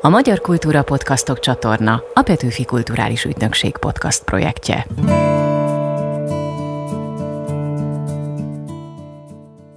A Magyar Kultúra Podcastok csatorna a Petőfi Kulturális Ügynökség podcast projektje.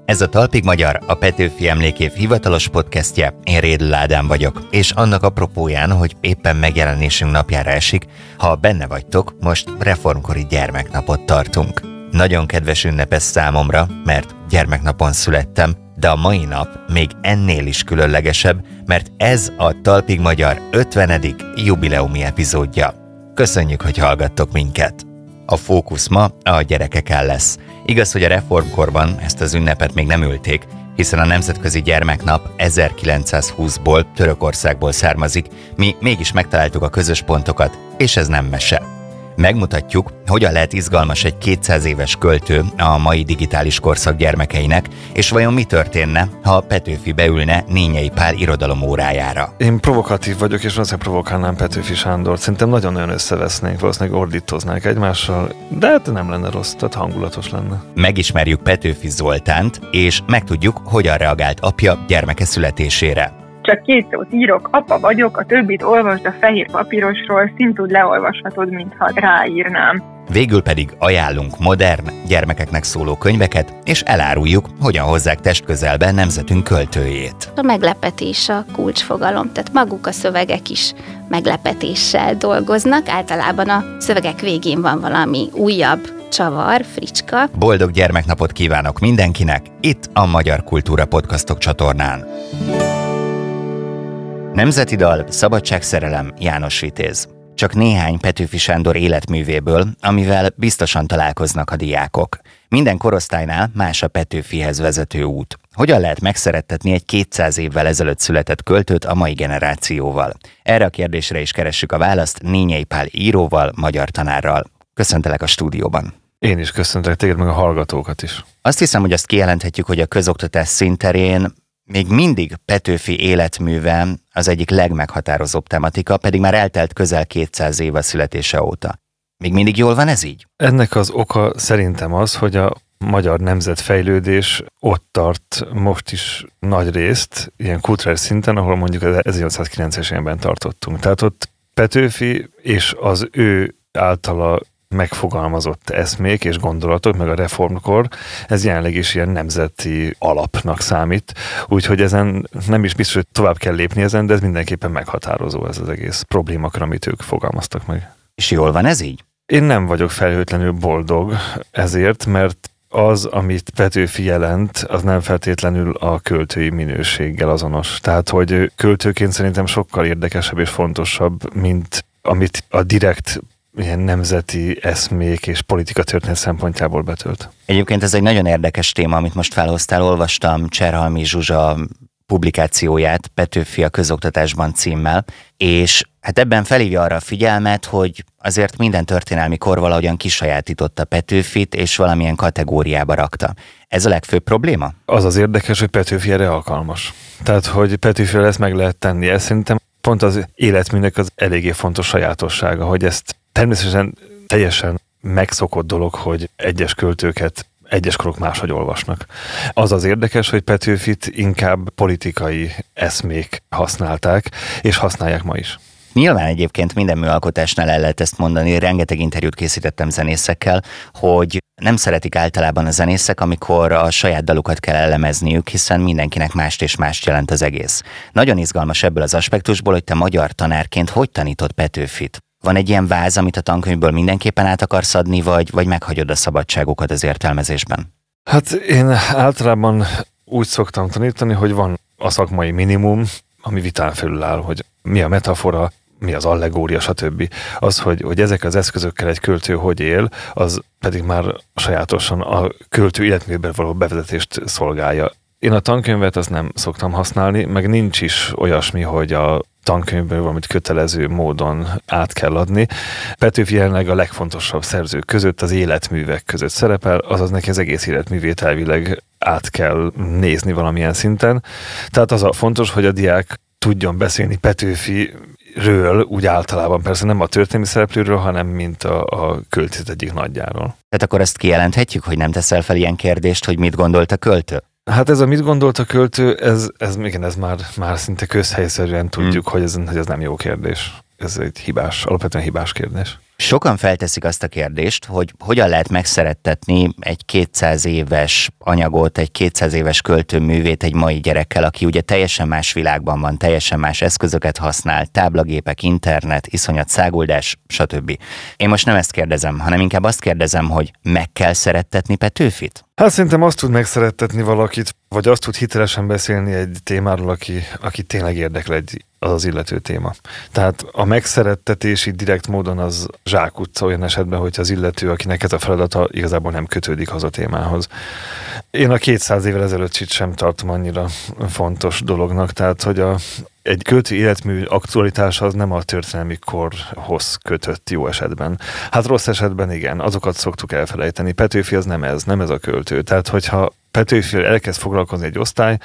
Ez a Talpig Magyar, a Petőfi Emlékév hivatalos podcastje, én Rédl Ádám vagyok, és annak apropóján, hogy éppen megjelenésünk napjára esik, ha benne vagytok, most reformkori gyermeknapot tartunk. Nagyon kedves ünnep ez számomra, mert gyermeknapon születtem, de a mai nap még ennél is különlegesebb, mert ez a Talpig Magyar 50. jubileumi epizódja. Köszönjük, hogy hallgattok minket! A fókusz ma a gyerekeken lesz. Igaz, hogy a reformkorban ezt az ünnepet még nem ülték, hiszen a Nemzetközi Gyermeknap 1920-ból, Törökországból származik, mi mégis megtaláltuk a közös pontokat, és ez nem mese. Megmutatjuk, hogyan lehet izgalmas egy 200 éves költő a mai digitális korszak gyermekeinek, és vajon mi történne, ha Petőfi beülne Nényei Pál irodalom órájára. Én provokatív vagyok, és valószínűleg provokálnám Petőfi Sándor. Szerintem nagyon-nagyon összevesznénk, valószínűleg ordítoznánk egymással, de hát nem lenne rossz, tehát hangulatos lenne. Megismerjük Petőfi Zoltánt, és megtudjuk, hogyan reagált apja gyermeke születésére csak két szót írok, apa vagyok, a többit olvasd a fehér papírosról, szintúgy leolvashatod, mintha ráírnám. Végül pedig ajánlunk modern, gyermekeknek szóló könyveket, és eláruljuk, hogyan hozzák testközelbe nemzetünk költőjét. A meglepetés a kulcsfogalom, tehát maguk a szövegek is meglepetéssel dolgoznak. Általában a szövegek végén van valami újabb, csavar, fricska. Boldog gyermeknapot kívánok mindenkinek, itt a Magyar Kultúra Podcastok csatornán. Nemzeti dal, szabadságszerelem, János Vitéz. Csak néhány Petőfi Sándor életművéből, amivel biztosan találkoznak a diákok. Minden korosztálynál más a Petőfihez vezető út. Hogyan lehet megszerettetni egy 200 évvel ezelőtt született költőt a mai generációval? Erre a kérdésre is keressük a választ Nényei Pál íróval, magyar tanárral. Köszöntelek a stúdióban. Én is köszöntelek téged, meg a hallgatókat is. Azt hiszem, hogy azt kijelenthetjük, hogy a közoktatás szinterén még mindig Petőfi életműve az egyik legmeghatározóbb tematika, pedig már eltelt közel 200 év a születése óta. Még mindig jól van ez így? Ennek az oka szerintem az, hogy a magyar nemzetfejlődés ott tart most is nagy részt, ilyen kulturális szinten, ahol mondjuk 1890-es évben tartottunk. Tehát ott Petőfi és az ő általa megfogalmazott eszmék és gondolatok, meg a reformkor, ez jelenleg is ilyen nemzeti alapnak számít, úgyhogy ezen nem is biztos, hogy tovább kell lépni ezen, de ez mindenképpen meghatározó ez az egész problémakra, amit ők fogalmaztak meg. És jól van ez így? Én nem vagyok felhőtlenül boldog ezért, mert az, amit Petőfi jelent, az nem feltétlenül a költői minőséggel azonos. Tehát, hogy költőként szerintem sokkal érdekesebb és fontosabb, mint amit a direkt ilyen nemzeti eszmék és politika történet szempontjából betölt. Egyébként ez egy nagyon érdekes téma, amit most felhoztál. Olvastam Cserhalmi Zsuzsa publikációját Petőfi a közoktatásban címmel, és hát ebben felhívja arra a figyelmet, hogy azért minden történelmi kor valahogyan kisajátította Petőfit, és valamilyen kategóriába rakta. Ez a legfőbb probléma? Az az érdekes, hogy Petőfi erre alkalmas. Tehát, hogy Petőfire ezt meg lehet tenni. Ez szerintem pont az életműnek az eléggé fontos sajátossága, hogy ezt Természetesen teljesen megszokott dolog, hogy egyes költőket egyes korok máshogy olvasnak. Az az érdekes, hogy Petőfit inkább politikai eszmék használták, és használják ma is. Nyilván egyébként minden műalkotásnál el lehet ezt mondani, rengeteg interjút készítettem zenészekkel, hogy nem szeretik általában a zenészek, amikor a saját dalukat kell elemezniük, hiszen mindenkinek mást és mást jelent az egész. Nagyon izgalmas ebből az aspektusból, hogy te magyar tanárként hogy tanított Petőfit? Van egy ilyen váz, amit a tankönyvből mindenképpen át akarsz adni, vagy, vagy meghagyod a szabadságokat az értelmezésben? Hát én általában úgy szoktam tanítani, hogy van a szakmai minimum, ami vitán felül áll, hogy mi a metafora, mi az allegória, stb. Az, hogy, hogy ezek az eszközökkel egy költő hogy él, az pedig már sajátosan a költő életműben való bevezetést szolgálja. Én a tankönyvet azt nem szoktam használni, meg nincs is olyasmi, hogy a tankönyvből valamit kötelező módon át kell adni. Petőfi jelenleg a legfontosabb szerzők között, az életművek között szerepel, azaz neki az egész életművét elvileg át kell nézni valamilyen szinten. Tehát az a fontos, hogy a diák tudjon beszélni Petőfi ről úgy általában persze nem a történelmi szereplőről, hanem mint a, a költőt egyik nagyjáról. Tehát akkor ezt kijelenthetjük, hogy nem teszel fel ilyen kérdést, hogy mit gondolt a költő? Hát ez a mit gondolt a költő, ez, ez igen, ez már, már szinte közhelyszerűen tudjuk, hmm. hogy, ez, hogy ez nem jó kérdés. Ez egy hibás, alapvetően hibás kérdés. Sokan felteszik azt a kérdést, hogy hogyan lehet megszerettetni egy 200 éves anyagot, egy 200 éves költőművét egy mai gyerekkel, aki ugye teljesen más világban van, teljesen más eszközöket használ, táblagépek, internet, iszonyat száguldás, stb. Én most nem ezt kérdezem, hanem inkább azt kérdezem, hogy meg kell szerettetni Petőfit? Hát szerintem azt tud megszerettetni valakit, vagy azt tud hitelesen beszélni egy témáról, aki, aki tényleg érdekel egy az az illető téma. Tehát a megszerettetési direkt módon az zsákutca olyan esetben, hogy az illető, akinek ez a feladata igazából nem kötődik az a témához. Én a 200 évvel ezelőtt sem tartom annyira fontos dolognak, tehát hogy a, egy költő életmű aktualitása az nem a történelmi korhoz kötött jó esetben. Hát rossz esetben igen, azokat szoktuk elfelejteni. Petőfi az nem ez, nem ez a költő. Tehát, hogyha Petőfi elkezd foglalkozni egy osztály,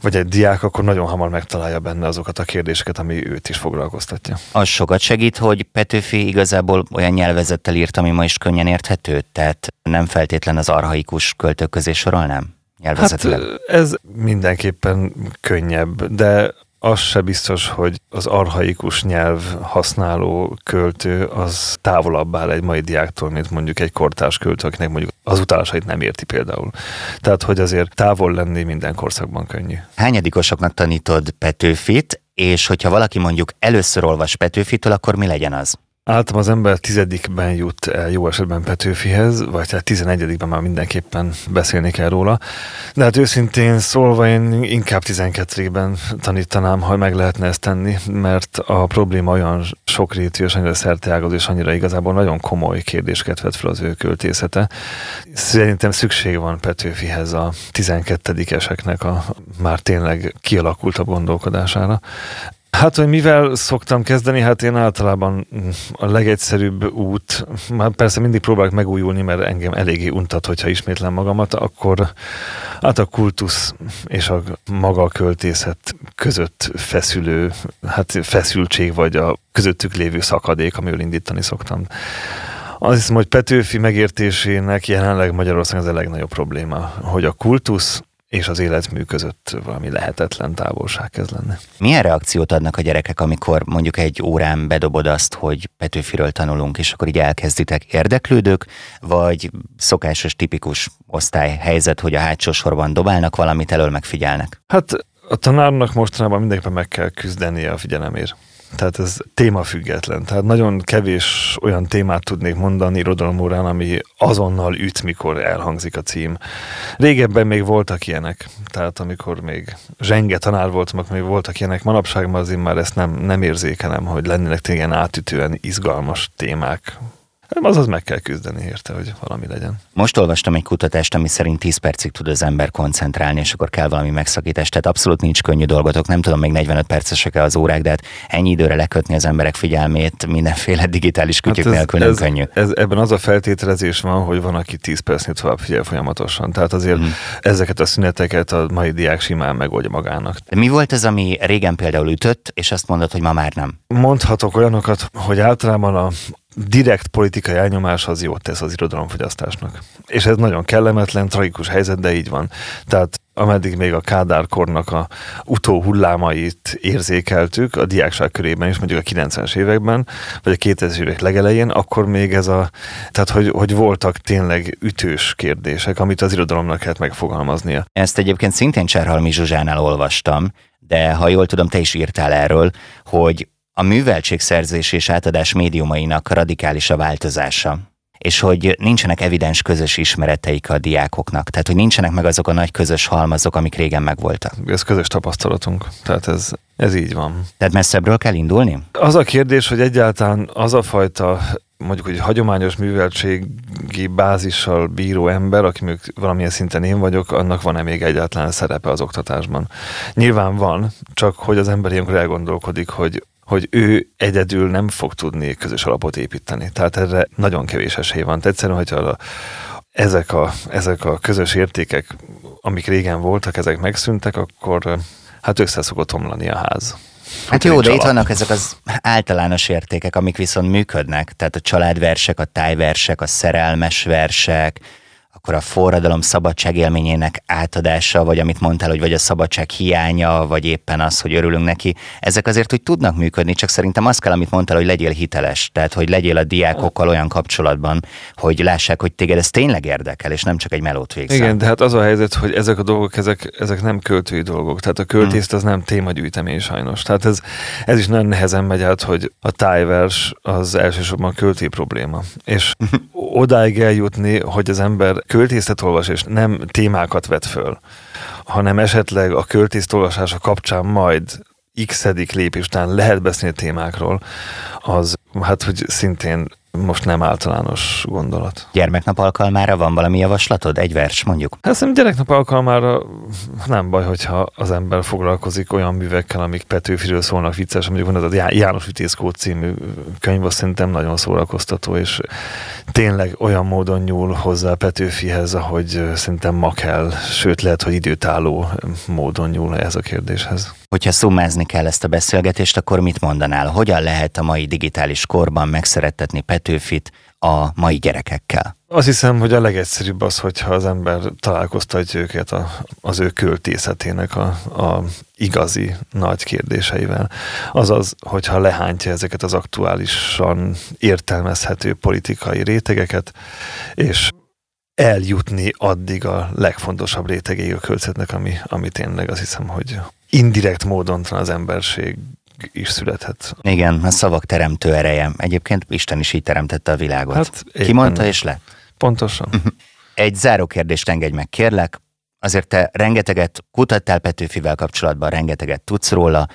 vagy egy diák, akkor nagyon hamar megtalálja benne azokat a kérdéseket, ami őt is foglalkoztatja. Az sokat segít, hogy Petőfi igazából olyan nyelvezettel írt, ami ma is könnyen érthető, tehát nem feltétlen az arhaikus költők közé sorolnám? Hát ez mindenképpen könnyebb, de az se biztos, hogy az arhaikus nyelv használó költő az távolabb áll egy mai diáktól, mint mondjuk egy kortárs költő, akinek mondjuk az utálásait nem érti például. Tehát, hogy azért távol lenni minden korszakban könnyű. Hányadikosoknak tanítod Petőfit, és hogyha valaki mondjuk először olvas Petőfitől, akkor mi legyen az? Általában az ember tizedikben jut el jó esetben Petőfihez, vagy tehát tizenegyedikben már mindenképpen beszélni kell róla. De hát őszintén szólva én inkább tizenkettőben tanítanám, ha meg lehetne ezt tenni, mert a probléma olyan sokrétű és annyira szerteágazó, és annyira igazából nagyon komoly kérdésket vet fel az ő költészete. Szerintem szükség van Petőfihez a tizenkettedikeseknek a már tényleg kialakultabb gondolkodására. Hát, hogy mivel szoktam kezdeni, hát én általában a legegyszerűbb út, már persze mindig próbálok megújulni, mert engem eléggé untat, hogyha ismétlem magamat, akkor hát a kultusz és a maga a költészet között feszülő, hát feszültség, vagy a közöttük lévő szakadék, amivel indítani szoktam. Azt hiszem, hogy Petőfi megértésének jelenleg Magyarországon az a legnagyobb probléma, hogy a kultusz és az életmű között valami lehetetlen távolság kezd lenni. Milyen reakciót adnak a gyerekek, amikor mondjuk egy órán bedobod azt, hogy Petőfiről tanulunk, és akkor így elkezditek érdeklődők, vagy szokásos, tipikus osztályhelyzet, hogy a hátsó sorban dobálnak valamit, elől megfigyelnek? Hát a tanárnak mostanában mindenképpen meg kell küzdenie a figyelemért. Tehát ez témafüggetlen. Tehát nagyon kevés olyan témát tudnék mondani irodalomórán, ami azonnal üt, mikor elhangzik a cím. Régebben még voltak ilyenek. Tehát amikor még zsenge tanár voltam, akkor még voltak ilyenek. Manapság azért már ezt nem, nem érzékelem, hogy lennének tényleg átütően izgalmas témák azaz meg kell küzdeni érte, hogy valami legyen. Most olvastam egy kutatást, ami szerint 10 percig tud az ember koncentrálni, és akkor kell valami megszakítás. Tehát abszolút nincs könnyű dolgotok. Nem tudom, még 45 percesek-e az órák, de hát ennyi időre lekötni az emberek figyelmét mindenféle digitális kütyük hát ez, nélkül nem ez, könnyű. Ez, ebben az a feltételezés van, hogy van, aki 10 percnél tovább figyel folyamatosan. Tehát azért hmm. ezeket a szüneteket a mai diák simán megoldja magának. De mi volt ez, ami régen például ütött, és azt mondod, hogy ma már nem? Mondhatok olyanokat, hogy általában a, direkt politikai elnyomás az jót tesz az irodalomfogyasztásnak. És ez nagyon kellemetlen, tragikus helyzet, de így van. Tehát ameddig még a Kádár kornak a utó hullámait érzékeltük a diákság körében is, mondjuk a 90-es években, vagy a 2000-es évek legelején, akkor még ez a, tehát hogy, hogy voltak tényleg ütős kérdések, amit az irodalomnak kellett megfogalmaznia. Ezt egyébként szintén Cserhalmi Zsuzsánál olvastam, de ha jól tudom, te is írtál erről, hogy a műveltségszerzés és átadás médiumainak radikális a változása és hogy nincsenek evidens közös ismereteik a diákoknak, tehát hogy nincsenek meg azok a nagy közös halmazok, amik régen megvoltak. Ez közös tapasztalatunk, tehát ez, ez így van. Tehát messzebbről kell indulni? Az a kérdés, hogy egyáltalán az a fajta mondjuk, hogy hagyományos műveltségi bázissal bíró ember, aki még valamilyen szinten én vagyok, annak van-e még egyáltalán szerepe az oktatásban? Nyilván van, csak hogy az ember ilyenkor elgondolkodik, hogy hogy ő egyedül nem fog tudni közös alapot építeni. Tehát erre nagyon kevés esély van. Egyszerűen, hogyha a, ezek, a, ezek a közös értékek, amik régen voltak, ezek megszűntek, akkor hát össze szokott omlani a ház. Hát jó, de alap. itt vannak ezek az általános értékek, amik viszont működnek. Tehát a családversek, a tájversek, a szerelmes versek, akkor a forradalom szabadság élményének átadása, vagy amit mondtál, hogy vagy a szabadság hiánya, vagy éppen az, hogy örülünk neki, ezek azért úgy tudnak működni, csak szerintem az kell, amit mondtál, hogy legyél hiteles, tehát hogy legyél a diákokkal olyan kapcsolatban, hogy lássák, hogy téged ez tényleg érdekel, és nem csak egy melót végzel. Igen, de hát az a helyzet, hogy ezek a dolgok, ezek, ezek nem költői dolgok, tehát a költészt az nem témagyűjtemény sajnos. Tehát ez, ez is nagyon nehezen megy át, hogy a tájvers az elsősorban költői probléma. És odáig eljutni, hogy az ember költészet olvas, és nem témákat vet föl, hanem esetleg a költészt olvasása kapcsán majd x lépés után lehet beszélni témákról, az hát, hogy szintén most nem általános gondolat. Gyermeknap alkalmára van valami javaslatod? Egy vers mondjuk? Hát szerintem gyereknap alkalmára nem baj, hogyha az ember foglalkozik olyan művekkel, amik Petőfiről szólnak vicces, mondjuk van az a János Vitézkó című könyv, azt szerintem nagyon szórakoztató, és tényleg olyan módon nyúl hozzá Petőfihez, ahogy szerintem ma kell, sőt lehet, hogy időtálló módon nyúl ez a kérdéshez. Hogyha szummázni kell ezt a beszélgetést, akkor mit mondanál? Hogyan lehet a mai digitális korban megszerettetni Petőfit a mai gyerekekkel? Azt hiszem, hogy a legegyszerűbb az, hogyha az ember találkoztatja őket a, az ő költészetének a, a igazi nagy kérdéseivel. Azaz, hogyha lehántja ezeket az aktuálisan értelmezhető politikai rétegeket, és eljutni addig a legfontosabb rétegéig a költészetnek, ami, ami tényleg azt hiszem, hogy indirekt módon az emberség is születhet. Igen, a szavak teremtő ereje. Egyébként Isten is így teremtette a világot. Hát, Ki mondta és le? Pontosan. Egy záró kérdést engedj meg, kérlek. Azért te rengeteget kutattál Petőfivel kapcsolatban, rengeteget tudsz róla,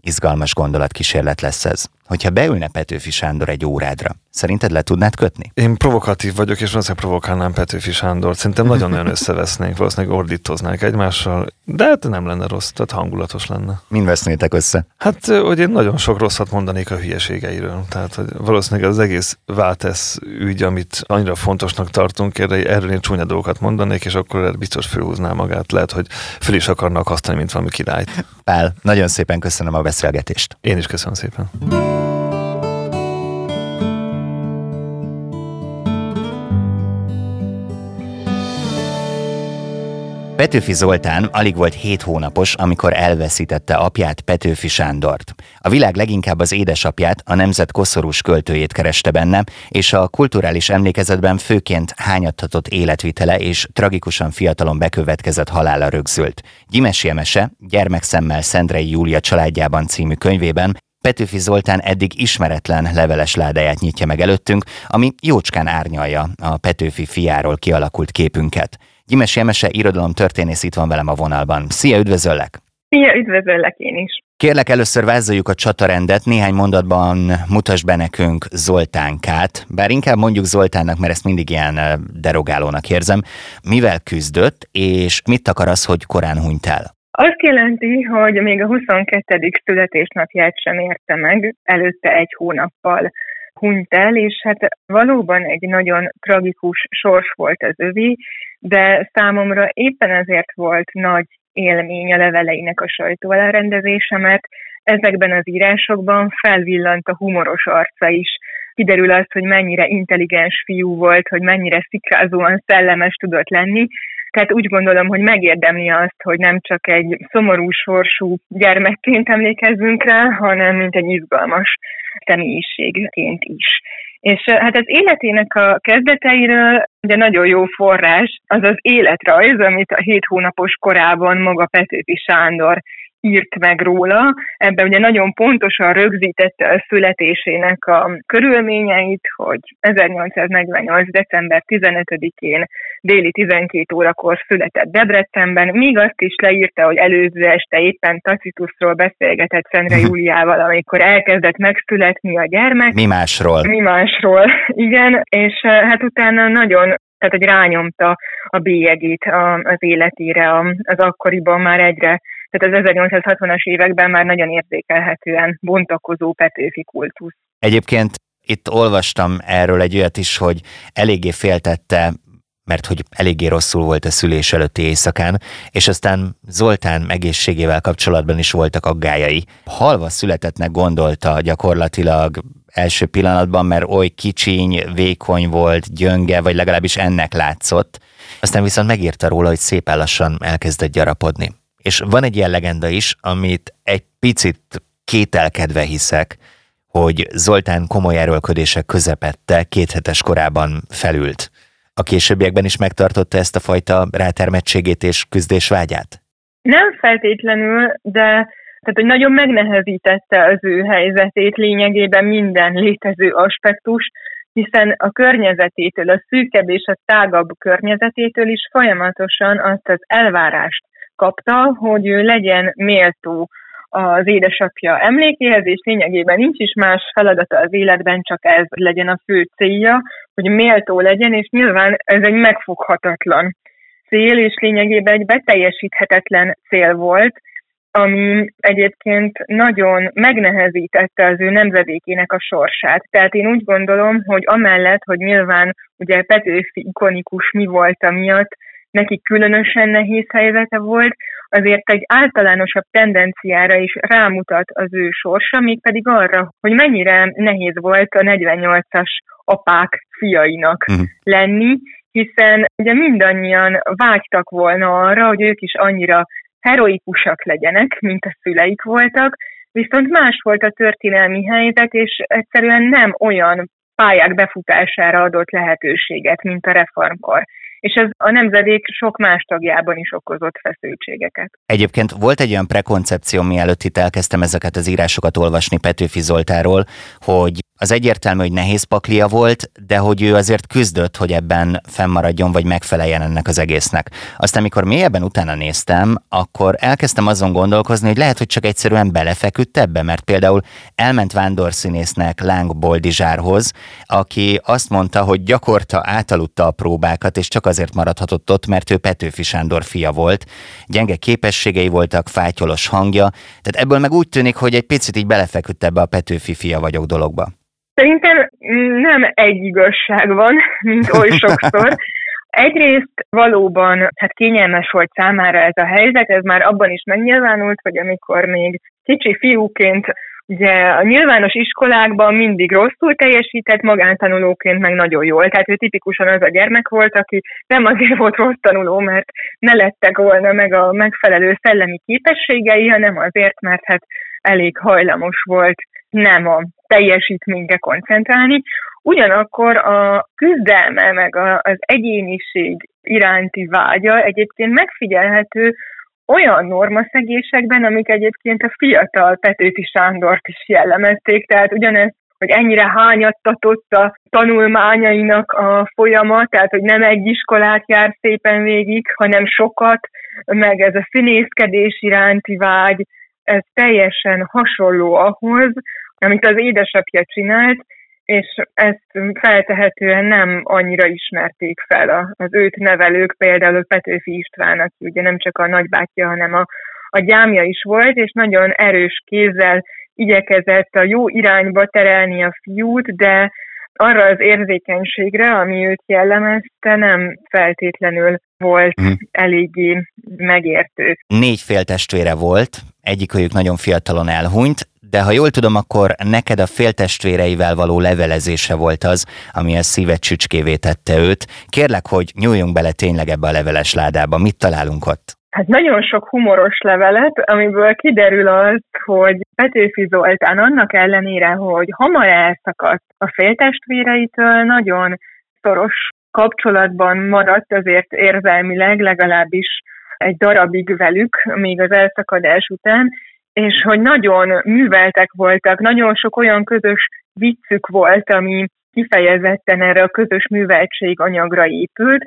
izgalmas gondolatkísérlet lesz ez. Hogyha beülne Petőfi Sándor egy órádra, Szerinted le tudnád kötni? Én provokatív vagyok, és valószínűleg provokálnám Petőfi Sándor. Szerintem nagyon-nagyon összevesznénk, valószínűleg ordítoznánk egymással, de hát nem lenne rossz, tehát hangulatos lenne. Mind vesznétek össze? Hát, hogy én nagyon sok rosszat mondanék a hülyeségeiről. Tehát, hogy valószínűleg az egész váltesz ügy, amit annyira fontosnak tartunk, erre, erről én csúnya dolgokat mondanék, és akkor erre biztos felhúzná magát. Lehet, hogy fel is akarnak akasztani, mint valami királyt. Pál, nagyon szépen köszönöm a beszélgetést. Én is köszönöm szépen. Petőfi Zoltán alig volt hét hónapos, amikor elveszítette apját Petőfi Sándort. A világ leginkább az édesapját, a nemzet koszorús költőjét kereste benne, és a kulturális emlékezetben főként hányadhatott életvitele és tragikusan fiatalon bekövetkezett halála rögzült. Gyimesi Emese, Gyermekszemmel Szendrei Júlia családjában című könyvében Petőfi Zoltán eddig ismeretlen leveles ládáját nyitja meg előttünk, ami jócskán árnyalja a Petőfi fiáról kialakult képünket. Gyimes Jemese irodalom történész itt van velem a vonalban. Szia, üdvözöllek! Szia, üdvözöllek én is! Kérlek, először vázoljuk a csatarendet, néhány mondatban mutasd be nekünk Zoltánkát, bár inkább mondjuk Zoltánnak, mert ezt mindig ilyen derogálónak érzem. Mivel küzdött, és mit akar az, hogy korán hunyt el? Azt jelenti, hogy még a 22. születésnapját sem érte meg, előtte egy hónappal hunyt el, és hát valóban egy nagyon tragikus sors volt az övé, de számomra éppen ezért volt nagy élmény a leveleinek a sajtó elrendezése, mert ezekben az írásokban felvillant a humoros arca is. Kiderül az, hogy mennyire intelligens fiú volt, hogy mennyire szikrázóan szellemes tudott lenni, tehát úgy gondolom, hogy megérdemli azt, hogy nem csak egy szomorú sorsú gyermekként emlékezzünk rá, hanem mint egy izgalmas személyiségként is. És hát az életének a kezdeteiről ugye nagyon jó forrás az az életrajz, amit a hét hónapos korában maga Petőfi Sándor írt meg róla. Ebben ugye nagyon pontosan rögzítette a születésének a körülményeit, hogy 1848. december 15-én déli 12 órakor született Debrecenben, míg azt is leírta, hogy előző este éppen Tacitusról beszélgetett Szendre mhm. Júliával, amikor elkezdett megszületni a gyermek. Mi másról? Mi másról, igen, és hát utána nagyon tehát hogy rányomta a bélyegét az életére, az akkoriban már egyre tehát az 1860-as években már nagyon érzékelhetően bontakozó Petőfi kultusz. Egyébként itt olvastam erről egy olyat is, hogy eléggé féltette mert hogy eléggé rosszul volt a szülés előtti éjszakán, és aztán Zoltán egészségével kapcsolatban is voltak aggájai. Halva születettnek gondolta gyakorlatilag első pillanatban, mert oly kicsiny, vékony volt, gyönge, vagy legalábbis ennek látszott. Aztán viszont megírta róla, hogy szépen lassan elkezdett gyarapodni. És van egy ilyen legenda is, amit egy picit kételkedve hiszek, hogy Zoltán komoly erőlködések közepette két hetes korában felült. A későbbiekben is megtartotta ezt a fajta rátermettségét és küzdésvágyát? Nem feltétlenül, de tehát, hogy nagyon megnehezítette az ő helyzetét lényegében minden létező aspektus, hiszen a környezetétől, a szűkebb és a tágabb környezetétől is folyamatosan azt az elvárást kapta, hogy ő legyen méltó az édesapja emlékéhez, és lényegében nincs is más feladata az életben, csak ez legyen a fő célja, hogy méltó legyen, és nyilván ez egy megfoghatatlan cél, és lényegében egy beteljesíthetetlen cél volt, ami egyébként nagyon megnehezítette az ő nemzedékének a sorsát. Tehát én úgy gondolom, hogy amellett, hogy nyilván ugye Petőfi ikonikus mi volt amiatt, neki különösen nehéz helyzete volt, azért egy általánosabb tendenciára is rámutat az ő sorsa, mégpedig arra, hogy mennyire nehéz volt a 48-as apák fiainak uh-huh. lenni, hiszen ugye mindannyian vágytak volna arra, hogy ők is annyira heroikusak legyenek, mint a szüleik voltak, viszont más volt a történelmi helyzet, és egyszerűen nem olyan pályák befutására adott lehetőséget, mint a reformkor és ez a nemzedék sok más tagjában is okozott feszültségeket. Egyébként volt egy olyan prekoncepció, mielőtt itt elkezdtem ezeket az írásokat olvasni Petőfi Zoltáról, hogy az egyértelmű, hogy nehéz paklia volt, de hogy ő azért küzdött, hogy ebben fennmaradjon, vagy megfeleljen ennek az egésznek. Aztán, amikor mélyebben utána néztem, akkor elkezdtem azon gondolkozni, hogy lehet, hogy csak egyszerűen belefeküdt ebbe, mert például elment vándorszínésznek Láng Boldizsárhoz, aki azt mondta, hogy gyakorta átaludta a próbákat, és csak azért maradhatott ott, mert ő Petőfi Sándor fia volt. Gyenge képességei voltak, fátyolos hangja, tehát ebből meg úgy tűnik, hogy egy picit így belefeküdt ebbe a Petőfi fia vagyok dologba. Szerintem nem egy igazság van, mint oly sokszor. Egyrészt valóban hát kényelmes volt számára ez a helyzet, ez már abban is megnyilvánult, hogy amikor még kicsi fiúként Ugye a nyilvános iskolákban mindig rosszul teljesített, magántanulóként meg nagyon jól. Tehát ő tipikusan az a gyermek volt, aki nem azért volt rossz tanuló, mert ne lettek volna meg a megfelelő szellemi képességei, hanem azért, mert hát elég hajlamos volt nem a teljesítményre koncentrálni. Ugyanakkor a küzdelme, meg az egyéniség iránti vágya egyébként megfigyelhető olyan normaszegésekben, amik egyébként a fiatal Petőfi Sándort is jellemezték, tehát ugyanez hogy ennyire hányattatott a tanulmányainak a folyamat, tehát hogy nem egy iskolát jár szépen végig, hanem sokat, meg ez a színészkedés iránti vágy, ez teljesen hasonló ahhoz, amit az édesapja csinált, és ezt feltehetően nem annyira ismerték fel az őt nevelők, például Petőfi István, aki ugye nem csak a nagybátyja, hanem a, a gyámja is volt, és nagyon erős kézzel igyekezett a jó irányba terelni a fiút, de arra az érzékenységre, ami őt jellemezte, nem feltétlenül volt uh-huh. eléggé megértő. Négy féltestvére volt, egyikőjük nagyon fiatalon elhunyt, de ha jól tudom, akkor neked a féltestvéreivel való levelezése volt az, ami a szívet csücskévé tette őt. Kérlek, hogy nyúljunk bele tényleg ebbe a leveles ládába. Mit találunk ott? Hát nagyon sok humoros levelet, amiből kiderül az, hogy Petőfi Zoltán annak ellenére, hogy hamar elszakadt a féltestvéreitől, nagyon szoros kapcsolatban maradt azért érzelmileg legalábbis egy darabig velük, még az elszakadás után, és hogy nagyon műveltek voltak, nagyon sok olyan közös viccük volt, ami kifejezetten erre a közös műveltség anyagra épült,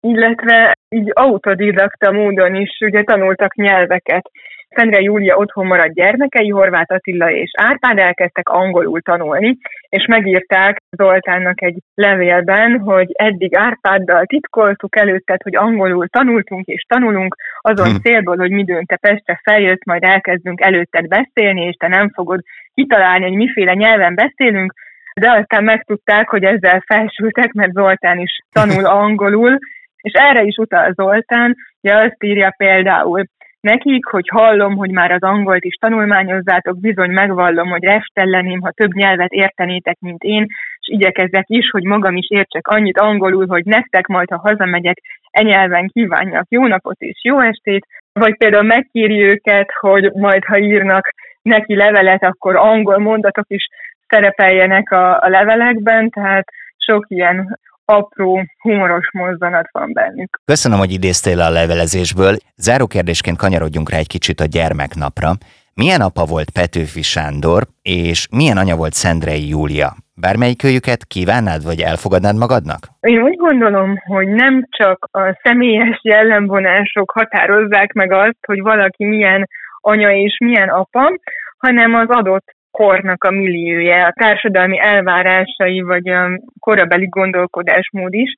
illetve így autodidakta módon is ugye tanultak nyelveket. Szendre Júlia otthon maradt gyermekei, Horváth Attila és Árpád elkezdtek angolul tanulni, és megírták Zoltánnak egy levélben, hogy eddig Árpáddal titkoltuk előtte, hogy angolul tanultunk és tanulunk, azon hmm. célból, hogy midőn te Pestre feljött, majd elkezdünk előtted beszélni, és te nem fogod kitalálni, hogy miféle nyelven beszélünk, de aztán megtudták, hogy ezzel felsültek, mert Zoltán is tanul angolul, és erre is utal Zoltán, ugye azt írja például, nekik, hogy hallom, hogy már az angolt is tanulmányozzátok, bizony megvallom, hogy restelleném, ha több nyelvet értenétek, mint én, és igyekezzek is, hogy magam is értsek annyit angolul, hogy nektek majd, ha hazamegyek, e nyelven kívánjak jó napot és jó estét, vagy például megkéri őket, hogy majd, ha írnak neki levelet, akkor angol mondatok is szerepeljenek a, a levelekben, tehát sok ilyen apró, humoros mozzanat van bennük. Köszönöm, hogy idéztél a levelezésből. Záró kérdésként kanyarodjunk rá egy kicsit a gyermeknapra. Milyen apa volt Petőfi Sándor, és milyen anya volt Szendrei Júlia? Bármelyik őjüket kívánnád, vagy elfogadnád magadnak? Én úgy gondolom, hogy nem csak a személyes jellemvonások határozzák meg azt, hogy valaki milyen anya és milyen apa, hanem az adott kornak a milliója, a társadalmi elvárásai, vagy a korabeli gondolkodásmód is.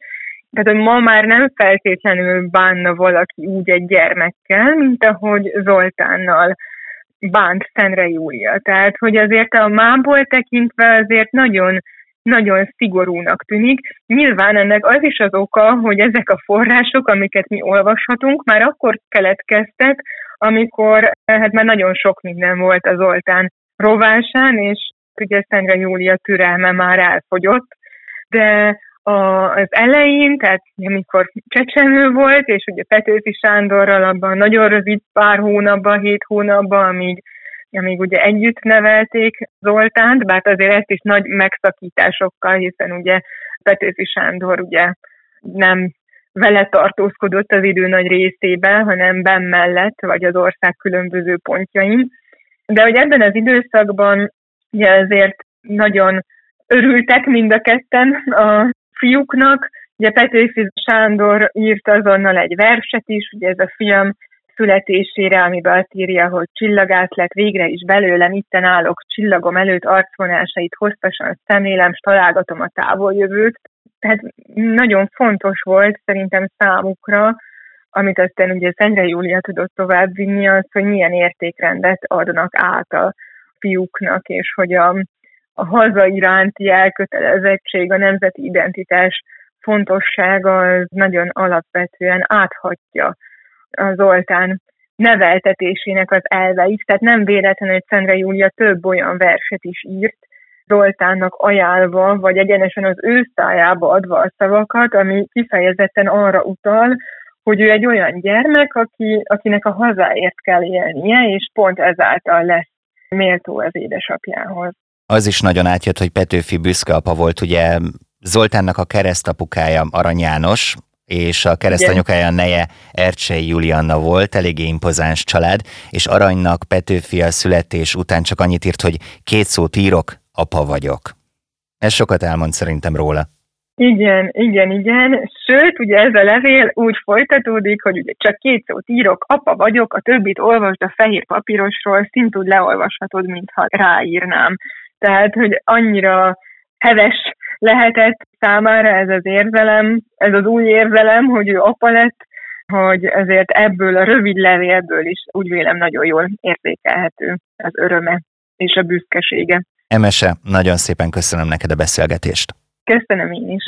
Tehát, hogy ma már nem feltétlenül bánna valaki úgy egy gyermekkel, mint ahogy Zoltánnal bánt Szentre Júlia. Tehát, hogy azért a mából tekintve azért nagyon nagyon szigorúnak tűnik. Nyilván ennek az is az oka, hogy ezek a források, amiket mi olvashatunk, már akkor keletkeztek, amikor hát már nagyon sok minden volt az Zoltán rovásán, és ugye Szentre Júlia türelme már elfogyott, de az elején, tehát amikor csecsemő volt, és ugye Petőfi Sándorral abban nagyon rövid pár hónapban, hét hónapban, amíg, amíg ugye együtt nevelték Zoltánt, bár azért ezt is nagy megszakításokkal, hiszen ugye Petőfi Sándor ugye nem vele tartózkodott az idő nagy részében, hanem ben mellett, vagy az ország különböző pontjain. De hogy ebben az időszakban ugye ezért nagyon örültek mind a ketten a fiúknak. Ugye Petőfi Sándor írt azonnal egy verset is, ugye ez a fiam születésére, amiben azt írja, hogy csillagát lett végre is belőlem, itten állok, csillagom előtt arcvonásait hosszasan szemlélem, s találgatom a távoljövőt. Tehát nagyon fontos volt szerintem számukra, amit aztán ugye Szendre Júlia tudott továbbvinni, az, hogy milyen értékrendet adnak át a fiúknak, és hogy a, a haza iránti elkötelezettség, a nemzeti identitás fontossága az nagyon alapvetően áthatja az Zoltán neveltetésének az elveit, tehát nem véletlen, hogy Szendre Júlia több olyan verset is írt, Zoltánnak ajánlva, vagy egyenesen az ő szájába adva a szavakat, ami kifejezetten arra utal, hogy ő egy olyan gyermek, aki, akinek a hazáért kell élnie, és pont ezáltal lesz méltó az édesapjához. Az is nagyon átjött, hogy Petőfi büszke apa volt, ugye Zoltánnak a keresztapukája Arany János, és a keresztanyukája neje Ercsei Julianna volt, eléggé impozáns család, és Aranynak Petőfi a születés után csak annyit írt, hogy két szót írok, apa vagyok. Ez sokat elmond szerintem róla. Igen, igen, igen. Sőt, ugye ez a levél úgy folytatódik, hogy ugye csak két szót írok, apa vagyok, a többit olvasd a fehér papírosról, szintúgy leolvashatod, mintha ráírnám. Tehát, hogy annyira heves lehetett számára ez az érzelem, ez az új érzelem, hogy ő apa lett, hogy ezért ebből a rövid levélből is úgy vélem nagyon jól értékelhető az öröme és a büszkesége. Emese, nagyon szépen köszönöm neked a beszélgetést. Köszönöm én is.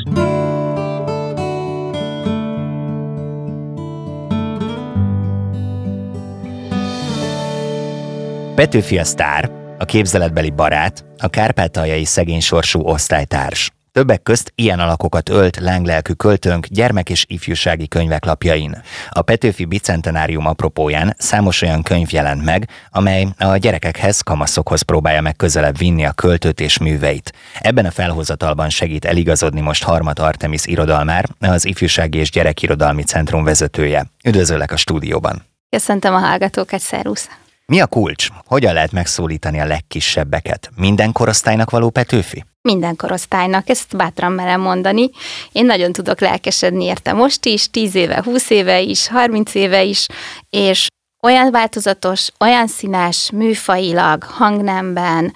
Petőfi a sztár, a képzeletbeli barát, a kárpátaljai szegény sorsú osztálytárs. Többek közt ilyen alakokat ölt lánglelkű költőnk gyermek és ifjúsági könyvek lapjain. A Petőfi Bicentenárium apropóján számos olyan könyv jelent meg, amely a gyerekekhez, kamaszokhoz próbálja meg közelebb vinni a költőt és műveit. Ebben a felhozatalban segít eligazodni most Harmat Artemis irodalmár, az Ifjúsági és Gyerekirodalmi Centrum vezetője. Üdvözöllek a stúdióban! Köszöntöm a hallgatókat, szervusz! Mi a kulcs? Hogyan lehet megszólítani a legkisebbeket? Minden korosztálynak való Petőfi? Minden korosztálynak, ezt bátran merem mondani. Én nagyon tudok lelkesedni érte most is, 10 éve, 20 éve is, 30 éve is, és olyan változatos, olyan színes, műfailag, hangnemben,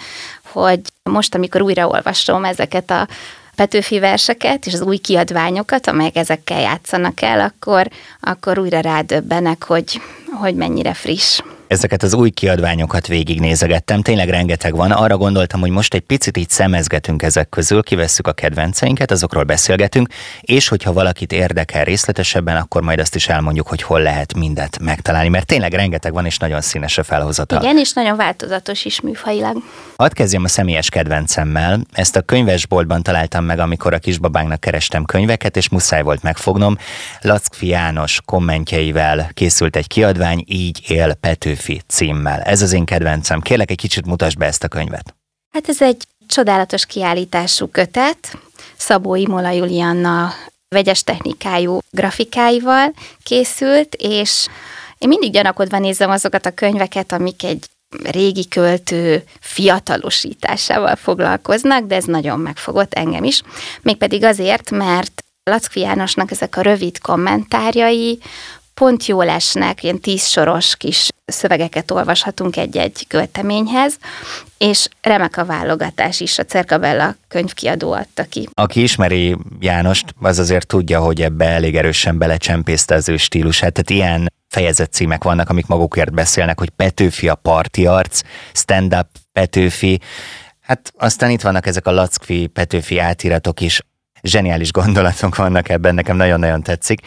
hogy most, amikor újra olvasom ezeket a Petőfi verseket és az új kiadványokat, amelyek ezekkel játszanak el, akkor, akkor újra rádöbbenek, hogy, hogy mennyire friss. Ezeket az új kiadványokat végignézegettem, tényleg rengeteg van. Arra gondoltam, hogy most egy picit így szemezgetünk ezek közül, kivesszük a kedvenceinket, azokról beszélgetünk, és hogyha valakit érdekel részletesebben, akkor majd azt is elmondjuk, hogy hol lehet mindet megtalálni, mert tényleg rengeteg van, és nagyon színes a felhozatal. Igen, és nagyon változatos is műfajilag. Hadd kezdjem a személyes kedvencemmel. Ezt a könyvesboltban találtam meg, amikor a kisbabánknak kerestem könyveket, és muszáj volt megfognom. Lackfi János kommentjeivel készült egy kiadvány, így él Petőfi címmel. Ez az én kedvencem. Kérlek, egy kicsit mutasd be ezt a könyvet. Hát ez egy csodálatos kiállítású kötet, Szabó Imola Julianna vegyes technikájú grafikáival készült, és én mindig gyanakodva nézem azokat a könyveket, amik egy régi költő fiatalosításával foglalkoznak, de ez nagyon megfogott engem is. Mégpedig azért, mert Lackfi Jánosnak ezek a rövid kommentárjai pont jól esnek, ilyen tíz soros kis szövegeket olvashatunk egy-egy költeményhez, és remek a válogatás is, a Cerkabella könyvkiadó adta ki. Aki ismeri Jánost, az azért tudja, hogy ebbe elég erősen belecsempészte az ő stílusát, tehát ilyen fejezet címek vannak, amik magukért beszélnek, hogy Petőfi a parti arc, stand-up Petőfi, hát aztán itt vannak ezek a Lackfi Petőfi átiratok is, zseniális gondolatok vannak ebben, nekem nagyon-nagyon tetszik.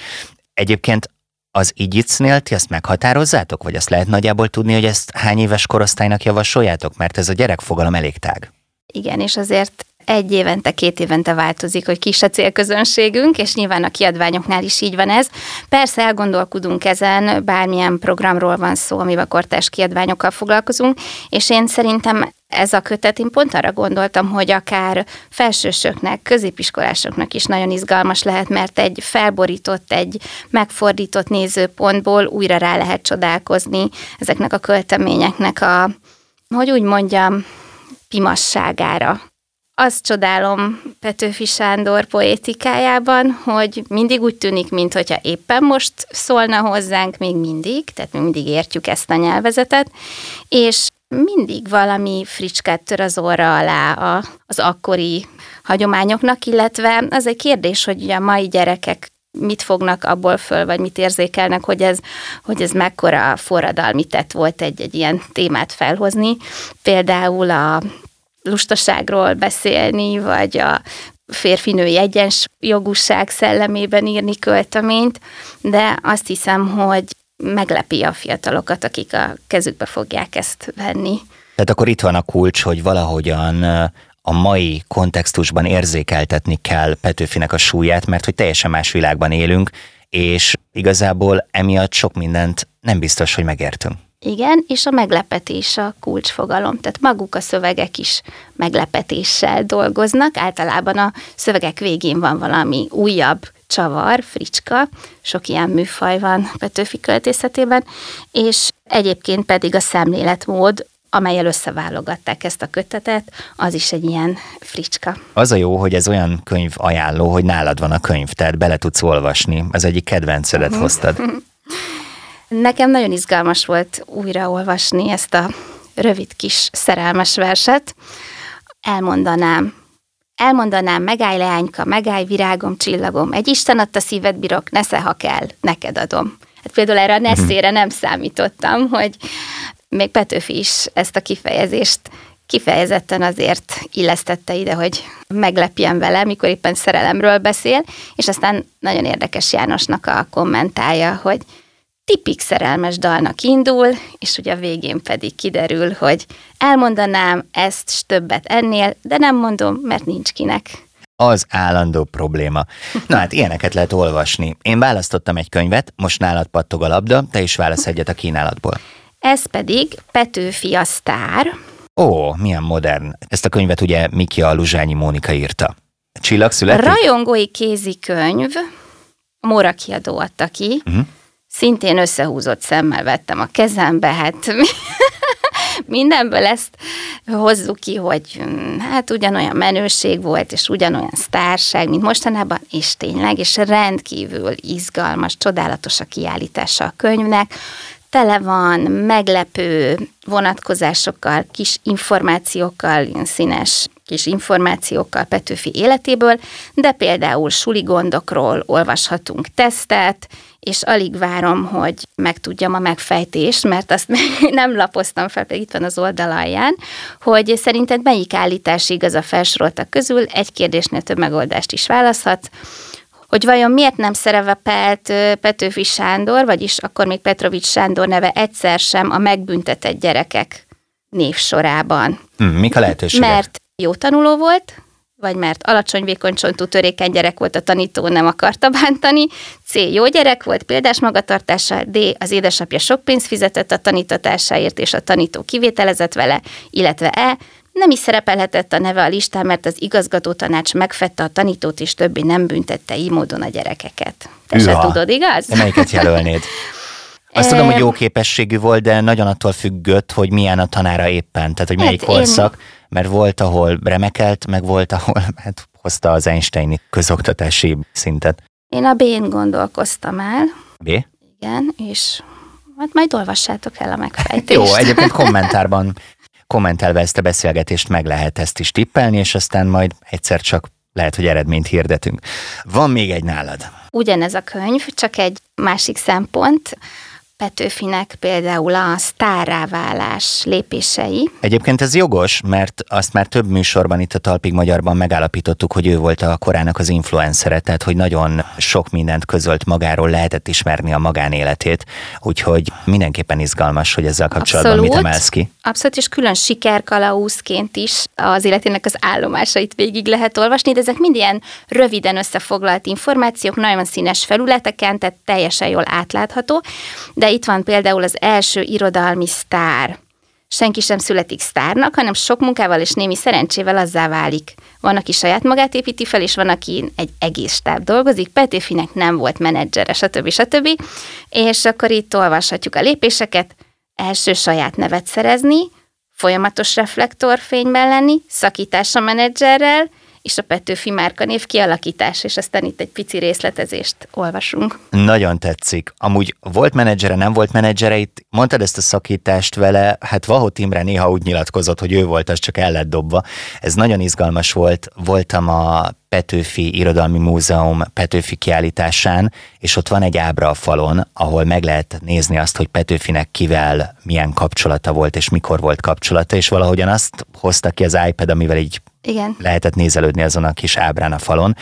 Egyébként az Igicnél ti ezt meghatározzátok, vagy azt lehet nagyjából tudni, hogy ezt hány éves korosztálynak javasoljátok? Mert ez a gyerekfogalom elég tág. Igen, és azért egy évente, két évente változik, hogy kis a célközönségünk, és nyilván a kiadványoknál is így van ez. Persze elgondolkodunk ezen, bármilyen programról van szó, amivel kortás kiadványokkal foglalkozunk, és én szerintem ez a kötet, én pont arra gondoltam, hogy akár felsősöknek, középiskolásoknak is nagyon izgalmas lehet, mert egy felborított, egy megfordított nézőpontból újra rá lehet csodálkozni ezeknek a költeményeknek a, hogy úgy mondjam, pimasságára. Azt csodálom Petőfi Sándor poétikájában, hogy mindig úgy tűnik, mintha éppen most szólna hozzánk, még mindig, tehát mi mindig értjük ezt a nyelvezetet, és mindig valami fricskát tör az orra alá a, az akkori hagyományoknak, illetve az egy kérdés, hogy a mai gyerekek mit fognak abból föl, vagy mit érzékelnek, hogy ez, hogy ez mekkora forradalmi tett volt egy-egy ilyen témát felhozni. Például a lustaságról beszélni, vagy a férfinői egyensjogúság szellemében írni költeményt, de azt hiszem, hogy meglepi a fiatalokat, akik a kezükbe fogják ezt venni. Tehát akkor itt van a kulcs, hogy valahogyan a mai kontextusban érzékeltetni kell Petőfinek a súlyát, mert hogy teljesen más világban élünk, és igazából emiatt sok mindent nem biztos, hogy megértünk. Igen, és a meglepetés a kulcsfogalom. Tehát maguk a szövegek is meglepetéssel dolgoznak. Általában a szövegek végén van valami újabb csavar, fricska, sok ilyen műfaj van Petőfi költészetében, és egyébként pedig a szemléletmód, amelyel összeválogatták ezt a kötetet, az is egy ilyen fricska. Az a jó, hogy ez olyan könyv ajánló, hogy nálad van a könyv, tehát bele tudsz olvasni. Az egyik kedvencedet hoztad. Nekem nagyon izgalmas volt újraolvasni ezt a rövid kis szerelmes verset. Elmondanám, elmondanám, megállj leányka, megállj virágom, csillagom, egy Isten adta szíved bírok, nesze, ha kell, neked adom. Hát például erre a neszére nem számítottam, hogy még Petőfi is ezt a kifejezést kifejezetten azért illesztette ide, hogy meglepjen vele, mikor éppen szerelemről beszél, és aztán nagyon érdekes Jánosnak a kommentája, hogy tipik szerelmes dalnak indul, és ugye a végén pedig kiderül, hogy elmondanám ezt, s többet ennél, de nem mondom, mert nincs kinek. Az állandó probléma. Na hát ilyeneket lehet olvasni. Én választottam egy könyvet, most nálad pattog a labda, te is válasz egyet a kínálatból. Ez pedig Petőfi a sztár. Ó, milyen modern. Ezt a könyvet ugye Miki a Luzsányi Mónika írta. Csillag születik? Rajongói kézikönyv, Móra kiadó adta ki. Uh-huh szintén összehúzott szemmel vettem a kezembe, hát mindenből ezt hozzuk ki, hogy mm, hát ugyanolyan menőség volt, és ugyanolyan sztárság, mint mostanában, és tényleg, és rendkívül izgalmas, csodálatos a kiállítása a könyvnek, tele van meglepő vonatkozásokkal, kis információkkal, színes kis információkkal Petőfi életéből, de például suli gondokról olvashatunk tesztet, és alig várom, hogy megtudjam a megfejtést, mert azt nem lapoztam fel, pedig itt van az oldalalján, hogy szerinted melyik állítás igaz a felsoroltak közül, egy kérdésnél több megoldást is választhat, hogy vajon miért nem szerepelt Petőfi Sándor, vagyis akkor még Petrovics Sándor neve egyszer sem a megbüntetett gyerekek névsorában. Hm, mik a lehetőségek? Mert jó tanuló volt, vagy mert alacsony vékonycsontú törékeny gyerek volt a tanító, nem akarta bántani, C. Jó gyerek volt, példás magatartása, D. Az édesapja sok pénzt fizetett a tanítatásáért, és a tanító kivételezett vele, illetve E. Nem is szerepelhetett a neve a listán, mert az igazgató tanács megfette a tanítót, és többé nem büntette így módon a gyerekeket. Te se tudod, igaz? De melyiket jelölnéd? Azt tudom, hogy jó képességű volt, de nagyon attól függött, hogy milyen a tanára éppen, tehát hogy melyik hát korszak, én... mert volt, ahol remekelt, meg volt, ahol hát, hozta az Einsteini közoktatási szintet. Én a B-n gondolkoztam el. B? Igen, és hát majd olvassátok el a megfejtést. jó, egyébként kommentárban kommentelve ezt a beszélgetést meg lehet ezt is tippelni, és aztán majd egyszer csak lehet, hogy eredményt hirdetünk. Van még egy nálad. Ugyanez a könyv, csak egy másik szempont. Petőfinek például a sztárráválás lépései. Egyébként ez jogos, mert azt már több műsorban itt a Talpig Magyarban megállapítottuk, hogy ő volt a korának az influencere, tehát hogy nagyon sok mindent közölt magáról, lehetett ismerni a magánéletét, úgyhogy mindenképpen izgalmas, hogy ezzel kapcsolatban Abszolút. mit emelsz ki. Abszolút, és külön sikerkalauzként is az életének az állomásait végig lehet olvasni, de ezek mind ilyen röviden összefoglalt információk, nagyon színes felületeken, tehát teljesen jól átlátható, de itt van például az első irodalmi sztár. Senki sem születik sztárnak, hanem sok munkával és némi szerencsével azzá válik. Van, aki saját magát építi fel, és van, aki egy egész stáb dolgozik. Petőfinek nem volt menedzsere, stb. stb. És akkor itt olvashatjuk a lépéseket. Első saját nevet szerezni, folyamatos reflektorfényben lenni, szakítás a menedzserrel, és a Petőfi márkanév kialakítás, és aztán itt egy pici részletezést olvasunk. Nagyon tetszik. Amúgy volt menedzsere, nem volt menedzsere, itt mondtad ezt a szakítást vele, hát Vahot Imre néha úgy nyilatkozott, hogy ő volt, az csak el lett dobva. Ez nagyon izgalmas volt. Voltam a Petőfi Irodalmi Múzeum Petőfi kiállításán, és ott van egy ábra a falon, ahol meg lehet nézni azt, hogy Petőfinek kivel milyen kapcsolata volt, és mikor volt kapcsolata, és valahogyan azt hozta ki az iPad, amivel így igen. lehetett nézelődni azon a kis ábrán a falon,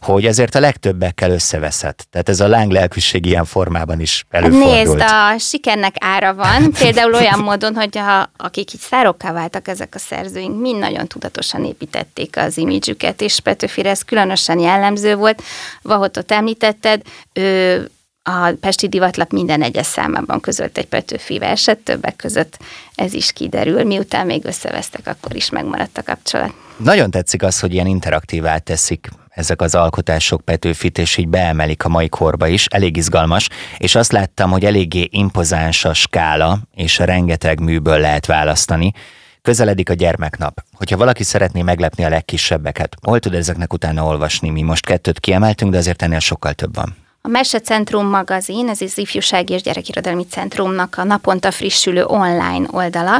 hogy azért a legtöbbekkel összeveszett. Tehát ez a láng lelkűség ilyen formában is előfordult. Nézd, a sikernek ára van, például olyan módon, hogy a, akik így szárokká váltak ezek a szerzőink, mind nagyon tudatosan építették az imidzsüket, és Petőfire ez különösen jellemző volt. Vahotot említetted, ő a Pesti Divatlap minden egyes számában közölt egy Petőfi verset, többek között ez is kiderül, miután még összevesztek, akkor is megmaradt a kapcsolat. Nagyon tetszik az, hogy ilyen interaktívá teszik ezek az alkotások Petőfit, és így beemelik a mai korba is. Elég izgalmas, és azt láttam, hogy eléggé impozáns a skála, és a rengeteg műből lehet választani. Közeledik a gyermeknap. Hogyha valaki szeretné meglepni a legkisebbeket, hol tud ezeknek utána olvasni? Mi most kettőt kiemeltünk, de azért ennél sokkal több van. A Mesecentrum magazin, ez az Ifjúsági és Gyerekirodalmi Centrumnak a naponta frissülő online oldala.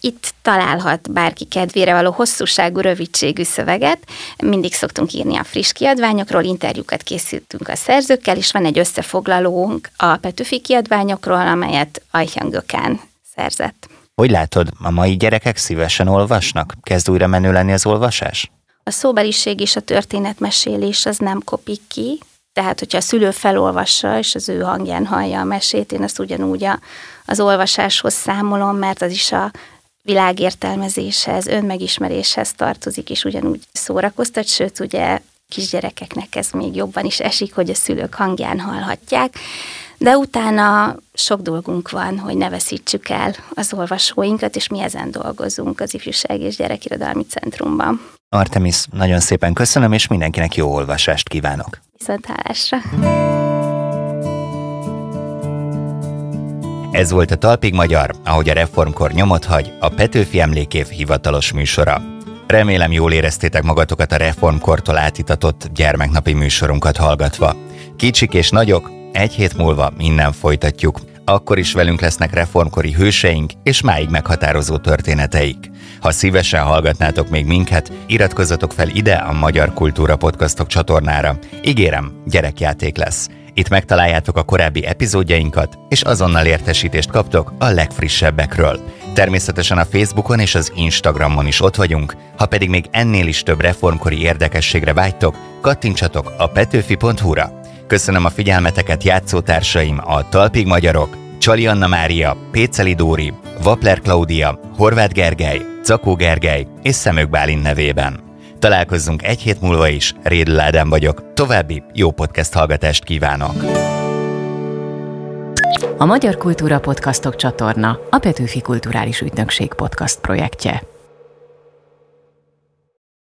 Itt találhat bárki kedvére való hosszúságú, rövidségű szöveget. Mindig szoktunk írni a friss kiadványokról, interjúkat készítünk a szerzőkkel, és van egy összefoglalónk a Petőfi kiadványokról, amelyet Ajhan Gökán szerzett. Hogy látod, a mai gyerekek szívesen olvasnak? Kezd újra menő lenni az olvasás? A szóbeliség és a történetmesélés az nem kopik ki, tehát, hogyha a szülő felolvassa, és az ő hangján hallja a mesét, én ezt ugyanúgy a, az olvasáshoz számolom, mert az is a világértelmezéshez, önmegismeréshez tartozik, és ugyanúgy szórakoztat, sőt, ugye kisgyerekeknek ez még jobban is esik, hogy a szülők hangján hallhatják, de utána sok dolgunk van, hogy ne veszítsük el az olvasóinkat, és mi ezen dolgozunk az Ifjúság és Gyerekirodalmi Centrumban. Artemis, nagyon szépen köszönöm, és mindenkinek jó olvasást kívánok. Viszontlátásra! Ez volt a Talpig Magyar, ahogy a reformkor nyomot hagy, a Petőfi Emlékév hivatalos műsora. Remélem jól éreztétek magatokat a reformkortól átitatott gyermeknapi műsorunkat hallgatva. Kicsik és nagyok, egy hét múlva minden folytatjuk. akkor is velünk lesznek reformkori hőseink és máig meghatározó történeteik. Ha szívesen hallgatnátok még minket, iratkozzatok fel ide a Magyar Kultúra Podcastok csatornára. Ígérem, gyerekjáték lesz. Itt megtaláljátok a korábbi epizódjainkat, és azonnal értesítést kaptok a legfrissebbekről. Természetesen a Facebookon és az Instagramon is ott vagyunk, ha pedig még ennél is több reformkori érdekességre vágytok, kattintsatok a petőfi.hu-ra. Köszönöm a figyelmeteket játszótársaim, a Talpig Magyarok, Csali Anna Mária, Péceli Dóri, Vapler Klaudia, Horváth Gergely, Cakó Gergely és Szemök Bálint nevében. Találkozzunk egy hét múlva is, Rédl Ádám vagyok. További jó podcast hallgatást kívánok! A Magyar Kultúra Podcastok csatorna a Petőfi Kulturális Ügynökség podcast projektje.